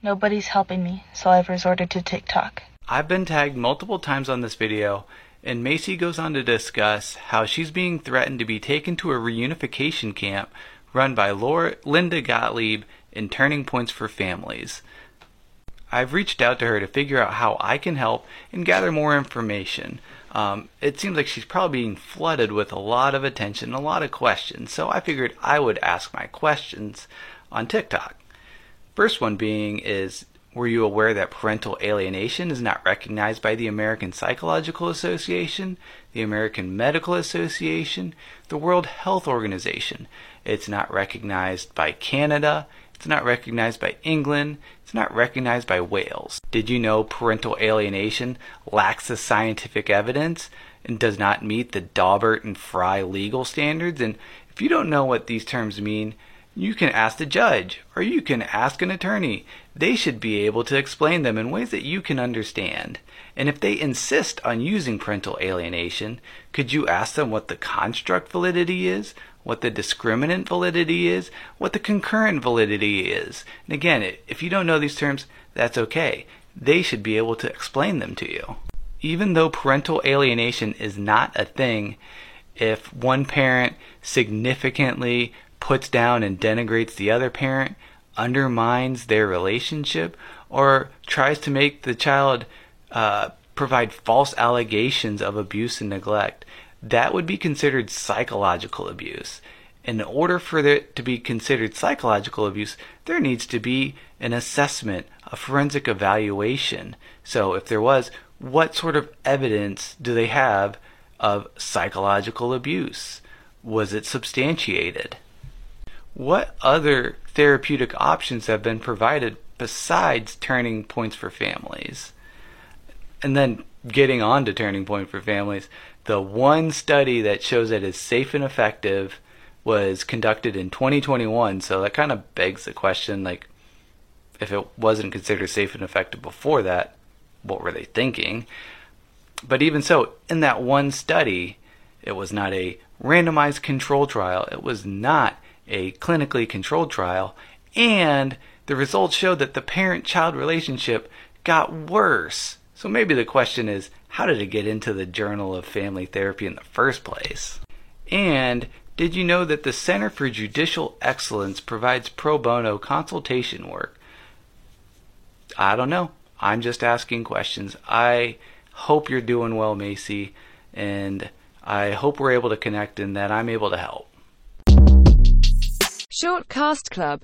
Nobody's helping me, so I've resorted to TikTok. I've been tagged multiple times on this video, and Macy goes on to discuss how she's being threatened to be taken to a reunification camp run by Laura, Linda Gottlieb in Turning Points for Families. I've reached out to her to figure out how I can help and gather more information. Um, it seems like she's probably being flooded with a lot of attention, a lot of questions, so I figured I would ask my questions on TikTok. First one being is were you aware that parental alienation is not recognized by the American Psychological Association, the American Medical Association, the World Health Organization? It's not recognized by Canada, it's not recognized by England, it's not recognized by Wales. Did you know parental alienation lacks the scientific evidence and does not meet the Daubert and Frye legal standards? And if you don't know what these terms mean, you can ask the judge or you can ask an attorney. They should be able to explain them in ways that you can understand. And if they insist on using parental alienation, could you ask them what the construct validity is, what the discriminant validity is, what the concurrent validity is? And again, if you don't know these terms, that's okay. They should be able to explain them to you. Even though parental alienation is not a thing, if one parent significantly puts down and denigrates the other parent, undermines their relationship, or tries to make the child uh, provide false allegations of abuse and neglect, that would be considered psychological abuse. In order for it to be considered psychological abuse, there needs to be an assessment, a forensic evaluation. So, if there was, what sort of evidence do they have of psychological abuse? Was it substantiated? What other therapeutic options have been provided besides turning points for families? And then getting on to turning point for families, the one study that shows that it's safe and effective was conducted in 2021. So that kind of begs the question like, if it wasn't considered safe and effective before that, what were they thinking? But even so, in that one study, it was not a randomized control trial. It was not a clinically controlled trial, and the results showed that the parent child relationship got worse. So maybe the question is how did it get into the Journal of Family Therapy in the first place? And did you know that the Center for Judicial Excellence provides pro bono consultation work? I don't know. I'm just asking questions. I hope you're doing well, Macy, and I hope we're able to connect and that I'm able to help. Shortcast Club